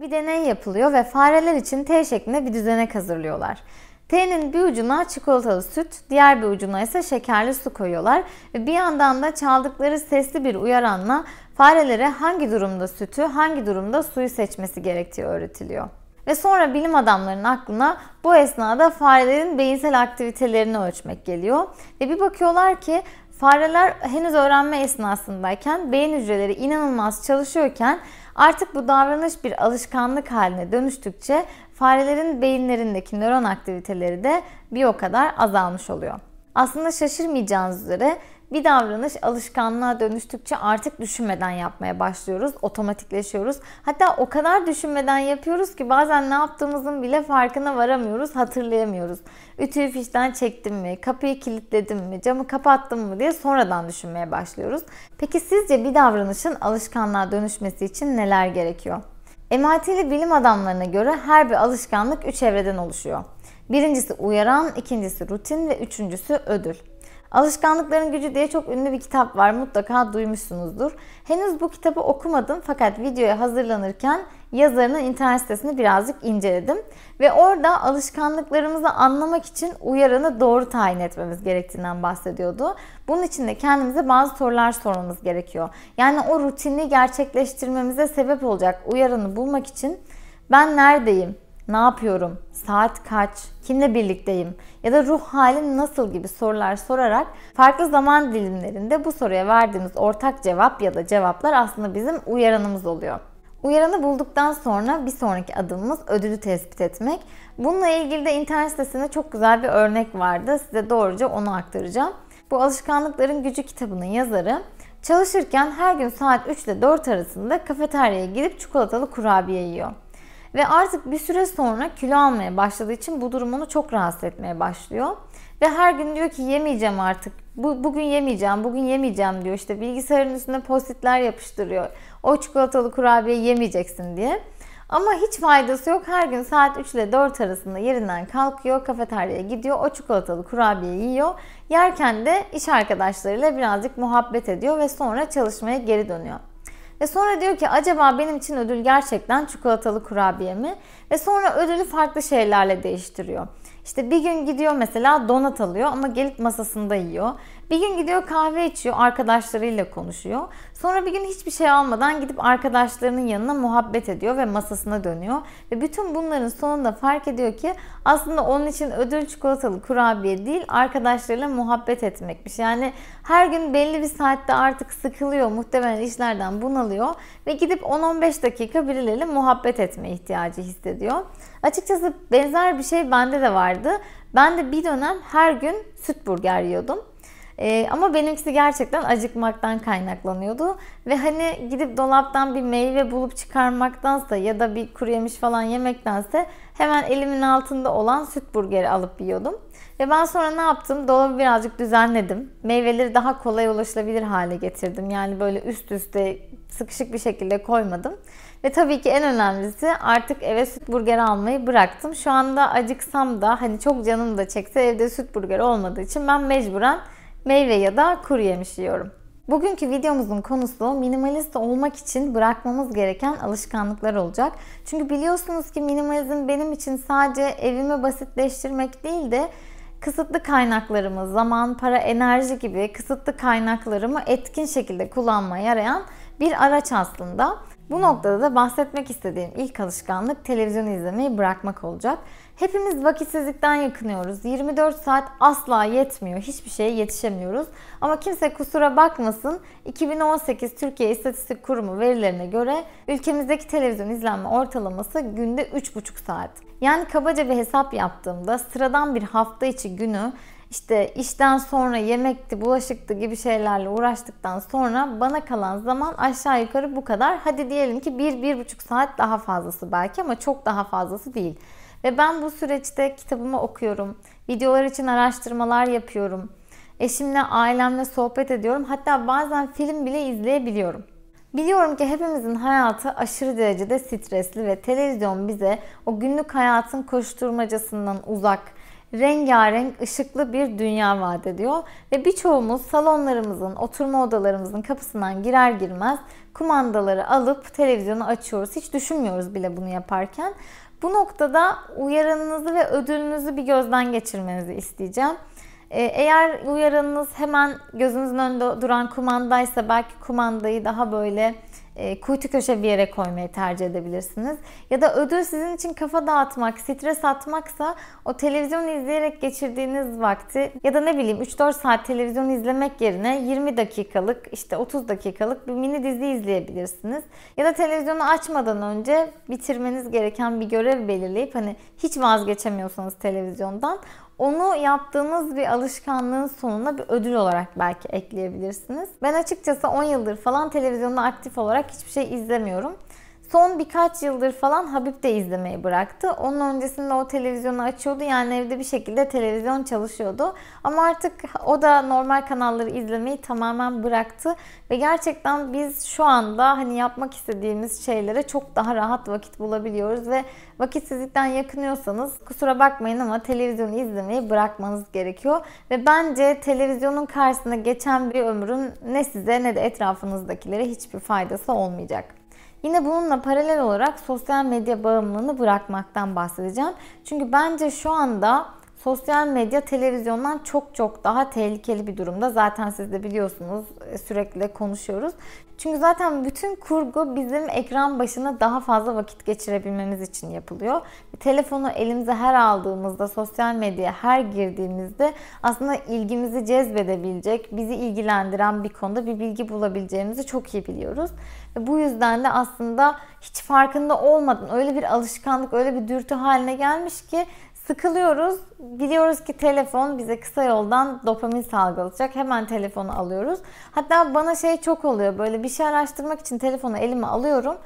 Bir deney yapılıyor ve fareler için T şeklinde bir düzenek hazırlıyorlar. T'nin bir ucuna çikolatalı süt, diğer bir ucuna ise şekerli su koyuyorlar ve bir yandan da çaldıkları sesli bir uyaranla farelere hangi durumda sütü, hangi durumda suyu seçmesi gerektiği öğretiliyor. Ve sonra bilim adamlarının aklına bu esnada farelerin beyinsel aktivitelerini ölçmek geliyor. Ve bir bakıyorlar ki fareler henüz öğrenme esnasındayken beyin hücreleri inanılmaz çalışıyorken artık bu davranış bir alışkanlık haline dönüştükçe farelerin beyinlerindeki nöron aktiviteleri de bir o kadar azalmış oluyor. Aslında şaşırmayacağınız üzere bir davranış alışkanlığa dönüştükçe artık düşünmeden yapmaya başlıyoruz, otomatikleşiyoruz. Hatta o kadar düşünmeden yapıyoruz ki bazen ne yaptığımızın bile farkına varamıyoruz, hatırlayamıyoruz. Ütüyü fişten çektim mi, kapıyı kilitledim mi, camı kapattım mı diye sonradan düşünmeye başlıyoruz. Peki sizce bir davranışın alışkanlığa dönüşmesi için neler gerekiyor? MIT'li bilim adamlarına göre her bir alışkanlık üç evreden oluşuyor. Birincisi uyaran, ikincisi rutin ve üçüncüsü ödül. Alışkanlıkların Gücü diye çok ünlü bir kitap var. Mutlaka duymuşsunuzdur. Henüz bu kitabı okumadım fakat videoya hazırlanırken yazarının internet sitesini birazcık inceledim. Ve orada alışkanlıklarımızı anlamak için uyaranı doğru tayin etmemiz gerektiğinden bahsediyordu. Bunun için de kendimize bazı sorular sormamız gerekiyor. Yani o rutini gerçekleştirmemize sebep olacak uyaranı bulmak için ben neredeyim? Ne yapıyorum, saat kaç, kimle birlikteyim ya da ruh halim nasıl gibi sorular sorarak farklı zaman dilimlerinde bu soruya verdiğimiz ortak cevap ya da cevaplar aslında bizim uyaranımız oluyor. Uyaranı bulduktan sonra bir sonraki adımımız ödülü tespit etmek. Bununla ilgili de internet sitesinde çok güzel bir örnek vardı. Size doğruca onu aktaracağım. Bu Alışkanlıkların Gücü kitabının yazarı çalışırken her gün saat 3 ile 4 arasında kafeteryaya gidip çikolatalı kurabiye yiyor. Ve artık bir süre sonra kilo almaya başladığı için bu durum onu çok rahatsız etmeye başlıyor. Ve her gün diyor ki yemeyeceğim artık. Bu, bugün yemeyeceğim, bugün yemeyeceğim diyor. İşte bilgisayarın üstüne postitler yapıştırıyor. O çikolatalı kurabiye yemeyeceksin diye. Ama hiç faydası yok. Her gün saat 3 ile 4 arasında yerinden kalkıyor, kafeteryaya gidiyor, o çikolatalı kurabiye yiyor. Yerken de iş arkadaşlarıyla birazcık muhabbet ediyor ve sonra çalışmaya geri dönüyor. Ve sonra diyor ki acaba benim için ödül gerçekten çikolatalı kurabiye mi? Ve sonra ödülü farklı şeylerle değiştiriyor. İşte bir gün gidiyor mesela donat alıyor ama gelip masasında yiyor. Bir gün gidiyor kahve içiyor, arkadaşlarıyla konuşuyor. Sonra bir gün hiçbir şey almadan gidip arkadaşlarının yanına muhabbet ediyor ve masasına dönüyor. Ve bütün bunların sonunda fark ediyor ki aslında onun için ödül çikolatalı kurabiye değil, arkadaşlarıyla muhabbet etmekmiş. Yani her gün belli bir saatte artık sıkılıyor, muhtemelen işlerden bunalıyor ve gidip 10-15 dakika birileriyle muhabbet etme ihtiyacı hissediyor. Açıkçası benzer bir şey bende de vardı. Ben de bir dönem her gün süt burger yiyordum. Ee, ama benimkisi gerçekten acıkmaktan kaynaklanıyordu. Ve hani gidip dolaptan bir meyve bulup çıkarmaktansa ya da bir kuru yemiş falan yemektense hemen elimin altında olan süt burgeri alıp yiyordum. Ve ben sonra ne yaptım? Dolabı birazcık düzenledim. Meyveleri daha kolay ulaşılabilir hale getirdim. Yani böyle üst üste sıkışık bir şekilde koymadım. Ve tabii ki en önemlisi artık eve süt burger almayı bıraktım. Şu anda acıksam da hani çok canım da çekse evde süt burger olmadığı için ben mecburen meyve ya da kuru yemiş yiyorum. Bugünkü videomuzun konusu minimalist olmak için bırakmamız gereken alışkanlıklar olacak. Çünkü biliyorsunuz ki minimalizm benim için sadece evimi basitleştirmek değil de kısıtlı kaynaklarımı, zaman, para, enerji gibi kısıtlı kaynaklarımı etkin şekilde kullanmaya yarayan bir araç aslında. Bu noktada da bahsetmek istediğim ilk alışkanlık televizyon izlemeyi bırakmak olacak. Hepimiz vakitsizlikten yakınıyoruz. 24 saat asla yetmiyor. Hiçbir şeye yetişemiyoruz. Ama kimse kusura bakmasın. 2018 Türkiye İstatistik Kurumu verilerine göre ülkemizdeki televizyon izlenme ortalaması günde 3,5 saat. Yani kabaca bir hesap yaptığımda sıradan bir hafta içi günü işte işten sonra yemekti, bulaşıktı gibi şeylerle uğraştıktan sonra bana kalan zaman aşağı yukarı bu kadar. Hadi diyelim ki 1-1,5 saat daha fazlası belki ama çok daha fazlası değil. Ve ben bu süreçte kitabımı okuyorum. Videolar için araştırmalar yapıyorum. Eşimle, ailemle sohbet ediyorum. Hatta bazen film bile izleyebiliyorum. Biliyorum ki hepimizin hayatı aşırı derecede stresli ve televizyon bize o günlük hayatın koşturmacasından uzak, rengarenk, ışıklı bir dünya vaat ediyor. Ve birçoğumuz salonlarımızın, oturma odalarımızın kapısından girer girmez kumandaları alıp televizyonu açıyoruz. Hiç düşünmüyoruz bile bunu yaparken. Bu noktada uyarınızı ve ödülünüzü bir gözden geçirmenizi isteyeceğim. Ee, eğer uyarınız hemen gözünüzün önünde duran kumandaysa belki kumandayı daha böyle kuytu köşe bir yere koymayı tercih edebilirsiniz. Ya da ödül sizin için kafa dağıtmak, stres atmaksa o televizyon izleyerek geçirdiğiniz vakti ya da ne bileyim 3-4 saat televizyon izlemek yerine 20 dakikalık işte 30 dakikalık bir mini dizi izleyebilirsiniz. Ya da televizyonu açmadan önce bitirmeniz gereken bir görev belirleyip hani hiç vazgeçemiyorsanız televizyondan onu yaptığınız bir alışkanlığın sonuna bir ödül olarak belki ekleyebilirsiniz. Ben açıkçası 10 yıldır falan televizyonda aktif olarak hiçbir şey izlemiyorum. Son birkaç yıldır falan Habib de izlemeyi bıraktı. Onun öncesinde o televizyonu açıyordu. Yani evde bir şekilde televizyon çalışıyordu. Ama artık o da normal kanalları izlemeyi tamamen bıraktı. Ve gerçekten biz şu anda hani yapmak istediğimiz şeylere çok daha rahat vakit bulabiliyoruz. Ve vakitsizlikten yakınıyorsanız kusura bakmayın ama televizyonu izlemeyi bırakmanız gerekiyor. Ve bence televizyonun karşısına geçen bir ömrün ne size ne de etrafınızdakilere hiçbir faydası olmayacak. Yine bununla paralel olarak sosyal medya bağımlılığını bırakmaktan bahsedeceğim. Çünkü bence şu anda sosyal medya televizyondan çok çok daha tehlikeli bir durumda. Zaten siz de biliyorsunuz e, sürekli konuşuyoruz. Çünkü zaten bütün kurgu bizim ekran başına daha fazla vakit geçirebilmemiz için yapılıyor. Telefonu elimize her aldığımızda, sosyal medyaya her girdiğimizde aslında ilgimizi cezbedebilecek, bizi ilgilendiren bir konuda bir bilgi bulabileceğimizi çok iyi biliyoruz. Ve bu yüzden de aslında hiç farkında olmadan öyle bir alışkanlık, öyle bir dürtü haline gelmiş ki sıkılıyoruz. Biliyoruz ki telefon bize kısa yoldan dopamin salgılatacak. Hemen telefonu alıyoruz. Hatta bana şey çok oluyor. Böyle bir şey araştırmak için telefonu elime alıyorum.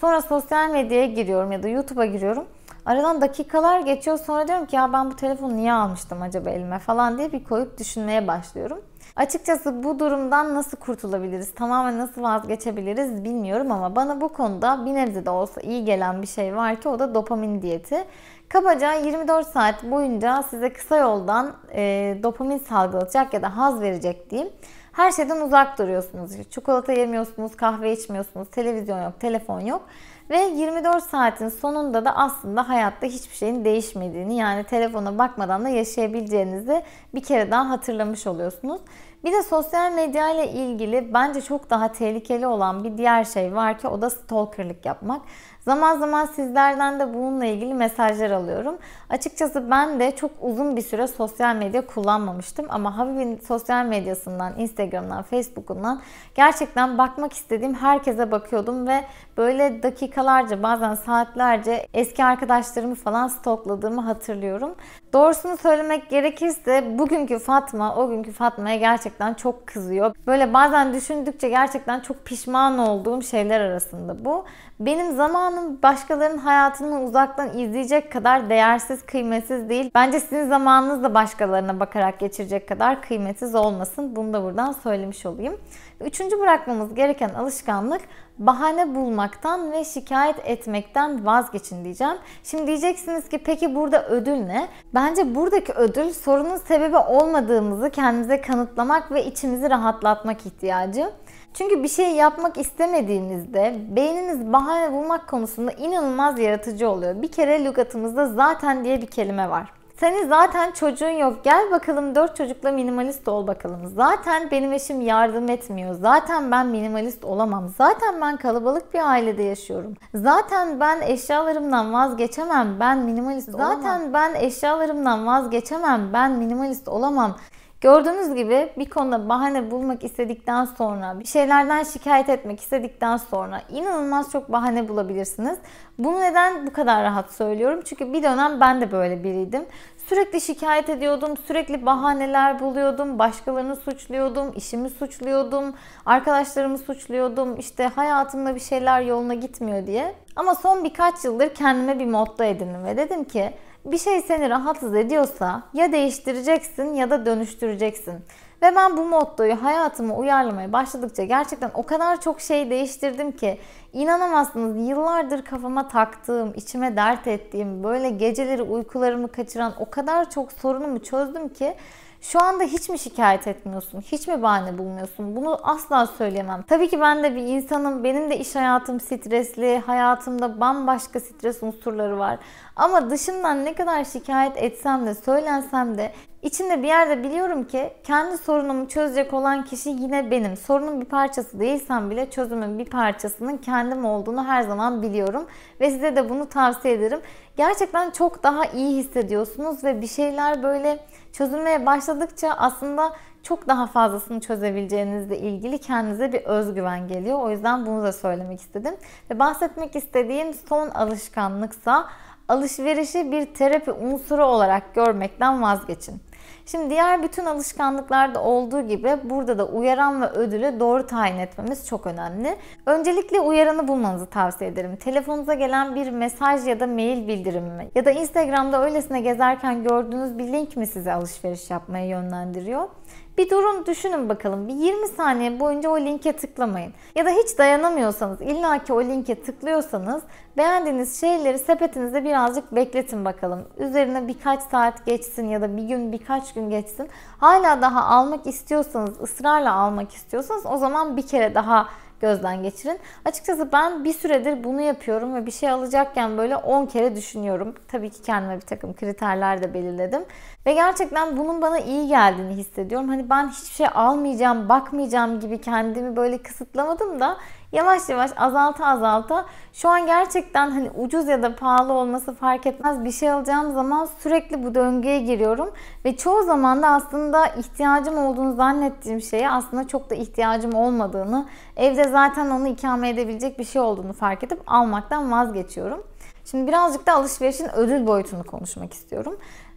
Sonra sosyal medyaya giriyorum ya da YouTube'a giriyorum. Aradan dakikalar geçiyor. Sonra diyorum ki ya ben bu telefonu niye almıştım acaba elime falan diye bir koyup düşünmeye başlıyorum. Açıkçası bu durumdan nasıl kurtulabiliriz, tamamen nasıl vazgeçebiliriz bilmiyorum ama bana bu konuda bir nebze de olsa iyi gelen bir şey var ki o da dopamin diyeti. Kabaca 24 saat boyunca size kısa yoldan e, dopamin salgılatacak ya da haz verecek diyeyim. Her şeyden uzak duruyorsunuz. Çikolata yemiyorsunuz, kahve içmiyorsunuz, televizyon yok, telefon yok. Ve 24 saatin sonunda da aslında hayatta hiçbir şeyin değişmediğini yani telefona bakmadan da yaşayabileceğinizi bir kere daha hatırlamış oluyorsunuz. Bir de sosyal medya ile ilgili bence çok daha tehlikeli olan bir diğer şey var ki o da stalkerlık yapmak. Zaman zaman sizlerden de bununla ilgili mesajlar alıyorum. Açıkçası ben de çok uzun bir süre sosyal medya kullanmamıştım ama Habib'in sosyal medyasından, Instagram'dan, Facebook'undan gerçekten bakmak istediğim herkese bakıyordum ve böyle dakikalarca bazen saatlerce eski arkadaşlarımı falan stalkladığımı hatırlıyorum. Doğrusunu söylemek gerekirse bugünkü Fatma o günkü Fatma'ya gerçekten çok kızıyor. Böyle bazen düşündükçe gerçekten çok pişman olduğum şeyler arasında bu. Benim zamanım başkalarının hayatını uzaktan izleyecek kadar değersiz, kıymetsiz değil. Bence sizin zamanınız da başkalarına bakarak geçirecek kadar kıymetsiz olmasın. Bunu da buradan söylemiş olayım. Üçüncü bırakmamız gereken alışkanlık bahane bulmaktan ve şikayet etmekten vazgeçin diyeceğim. Şimdi diyeceksiniz ki peki burada ödül ne? Bence buradaki ödül sorunun sebebi olmadığımızı kendimize kanıtlamak ve içimizi rahatlatmak ihtiyacı. Çünkü bir şey yapmak istemediğinizde beyniniz bahane bulmak konusunda inanılmaz yaratıcı oluyor. Bir kere lügatımızda zaten diye bir kelime var. Senin zaten çocuğun yok. Gel bakalım dört çocukla minimalist ol bakalım. Zaten benim eşim yardım etmiyor. Zaten ben minimalist olamam. Zaten ben kalabalık bir ailede yaşıyorum. Zaten ben eşyalarımdan vazgeçemem. Ben minimalist Zaten ben eşyalarımdan vazgeçemem. Ben minimalist olamam. Gördüğünüz gibi bir konuda bahane bulmak istedikten sonra, bir şeylerden şikayet etmek istedikten sonra inanılmaz çok bahane bulabilirsiniz. Bunu neden bu kadar rahat söylüyorum? Çünkü bir dönem ben de böyle biriydim. Sürekli şikayet ediyordum, sürekli bahaneler buluyordum, başkalarını suçluyordum, işimi suçluyordum, arkadaşlarımı suçluyordum, işte hayatımda bir şeyler yoluna gitmiyor diye. Ama son birkaç yıldır kendime bir motto edindim ve dedim ki bir şey seni rahatsız ediyorsa ya değiştireceksin ya da dönüştüreceksin. Ve ben bu mottoyu hayatıma uyarlamaya başladıkça gerçekten o kadar çok şey değiştirdim ki inanamazsınız yıllardır kafama taktığım, içime dert ettiğim, böyle geceleri uykularımı kaçıran o kadar çok sorunumu çözdüm ki şu anda hiç mi şikayet etmiyorsun? Hiç mi bahane bulmuyorsun? Bunu asla söyleyemem. Tabii ki ben de bir insanım. Benim de iş hayatım stresli. Hayatımda bambaşka stres unsurları var. Ama dışından ne kadar şikayet etsem de söylensem de içinde bir yerde biliyorum ki kendi sorunumu çözecek olan kişi yine benim. Sorunun bir parçası değilsem bile çözümün bir parçasının kendim olduğunu her zaman biliyorum. Ve size de bunu tavsiye ederim. Gerçekten çok daha iyi hissediyorsunuz ve bir şeyler böyle çözülmeye başladıkça aslında çok daha fazlasını çözebileceğinizle ilgili kendinize bir özgüven geliyor. O yüzden bunu da söylemek istedim. Ve bahsetmek istediğim son alışkanlıksa alışverişi bir terapi unsuru olarak görmekten vazgeçin. Şimdi diğer bütün alışkanlıklarda olduğu gibi burada da uyaran ve ödülü doğru tayin etmemiz çok önemli. Öncelikle uyaranı bulmanızı tavsiye ederim. Telefonunuza gelen bir mesaj ya da mail bildirimi mi? Ya da Instagram'da öylesine gezerken gördüğünüz bir link mi sizi alışveriş yapmaya yönlendiriyor? Bir durun düşünün bakalım. Bir 20 saniye boyunca o linke tıklamayın. Ya da hiç dayanamıyorsanız, illaki o linke tıklıyorsanız beğendiğiniz şeyleri sepetinizde birazcık bekletin bakalım. Üzerine birkaç saat geçsin ya da bir gün birkaç gün geçsin. Hala daha almak istiyorsanız, ısrarla almak istiyorsanız o zaman bir kere daha gözden geçirin. Açıkçası ben bir süredir bunu yapıyorum ve bir şey alacakken böyle 10 kere düşünüyorum. Tabii ki kendime bir takım kriterler de belirledim. Ve gerçekten bunun bana iyi geldiğini hissediyorum. Hani ben hiçbir şey almayacağım, bakmayacağım gibi kendimi böyle kısıtlamadım da yavaş yavaş azalta azalta şu an gerçekten hani ucuz ya da pahalı olması fark etmez bir şey alacağım zaman sürekli bu döngüye giriyorum ve çoğu zaman da aslında ihtiyacım olduğunu zannettiğim şeye aslında çok da ihtiyacım olmadığını evde zaten onu ikame edebilecek bir şey olduğunu fark edip almaktan vazgeçiyorum. Şimdi birazcık da alışverişin ödül boyutunu konuşmak istiyorum.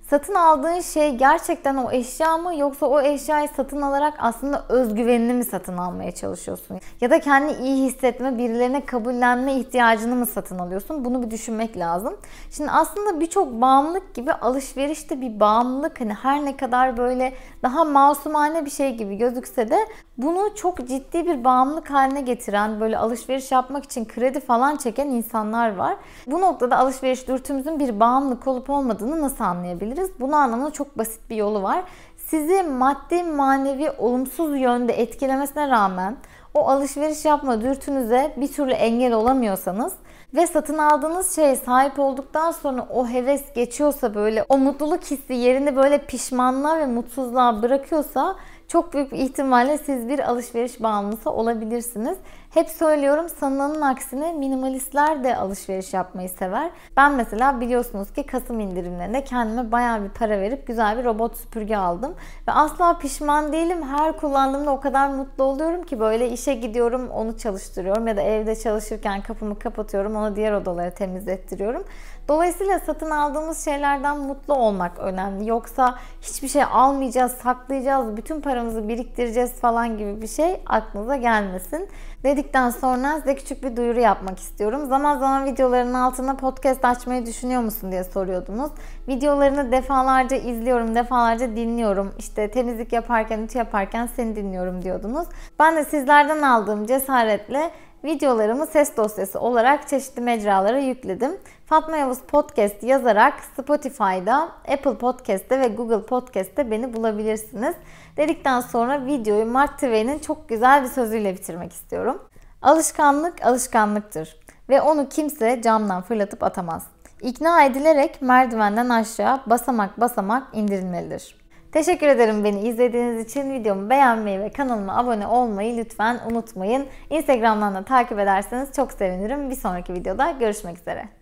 Satın aldığın şey gerçekten o eşya mı yoksa o eşyayı satın alarak aslında özgüvenini mi satın almaya çalışıyorsun? Ya da kendi iyi hissetme, birilerine kabullenme ihtiyacını mı satın alıyorsun? Bunu bir düşünmek lazım. Şimdi aslında birçok bağımlılık gibi alışveriş de bir bağımlılık. Hani her ne kadar böyle daha masumane bir şey gibi gözükse de bunu çok ciddi bir bağımlılık haline getiren, böyle alışveriş yapmak için kredi falan çeken insanlar var. Bu noktada alışveriş dürtümüzün bir bağımlılık olup olmadığını nasıl anlayabiliriz? Bunu anlamanın çok basit bir yolu var. Sizi maddi manevi olumsuz yönde etkilemesine rağmen o alışveriş yapma dürtünüze bir türlü engel olamıyorsanız ve satın aldığınız şeye sahip olduktan sonra o heves geçiyorsa böyle o mutluluk hissi yerini böyle pişmanlığa ve mutsuzluğa bırakıyorsa çok büyük bir ihtimalle siz bir alışveriş bağımlısı olabilirsiniz. Hep söylüyorum sanılanın aksine minimalistler de alışveriş yapmayı sever. Ben mesela biliyorsunuz ki Kasım indirimlerinde kendime baya bir para verip güzel bir robot süpürge aldım. Ve asla pişman değilim. Her kullandığımda o kadar mutlu oluyorum ki böyle işe gidiyorum onu çalıştırıyorum ya da evde çalışırken kapımı kapatıyorum onu diğer odalara temizlettiriyorum. Dolayısıyla satın aldığımız şeylerden mutlu olmak önemli. Yoksa hiçbir şey almayacağız, saklayacağız, bütün paramızı biriktireceğiz falan gibi bir şey aklınıza gelmesin. Dedikten sonra size küçük bir duyuru yapmak istiyorum. Zaman zaman videoların altına podcast açmayı düşünüyor musun diye soruyordunuz. Videolarını defalarca izliyorum, defalarca dinliyorum. İşte temizlik yaparken, ütü yaparken seni dinliyorum diyordunuz. Ben de sizlerden aldığım cesaretle videolarımı ses dosyası olarak çeşitli mecralara yükledim. Fatma Yavuz Podcast yazarak Spotify'da, Apple Podcast'te ve Google Podcast'te beni bulabilirsiniz. Dedikten sonra videoyu Mark Twain'in çok güzel bir sözüyle bitirmek istiyorum. Alışkanlık alışkanlıktır ve onu kimse camdan fırlatıp atamaz. İkna edilerek merdivenden aşağı basamak basamak indirilmelidir. Teşekkür ederim beni izlediğiniz için. Videomu beğenmeyi ve kanalıma abone olmayı lütfen unutmayın. Instagram'dan da takip ederseniz çok sevinirim. Bir sonraki videoda görüşmek üzere.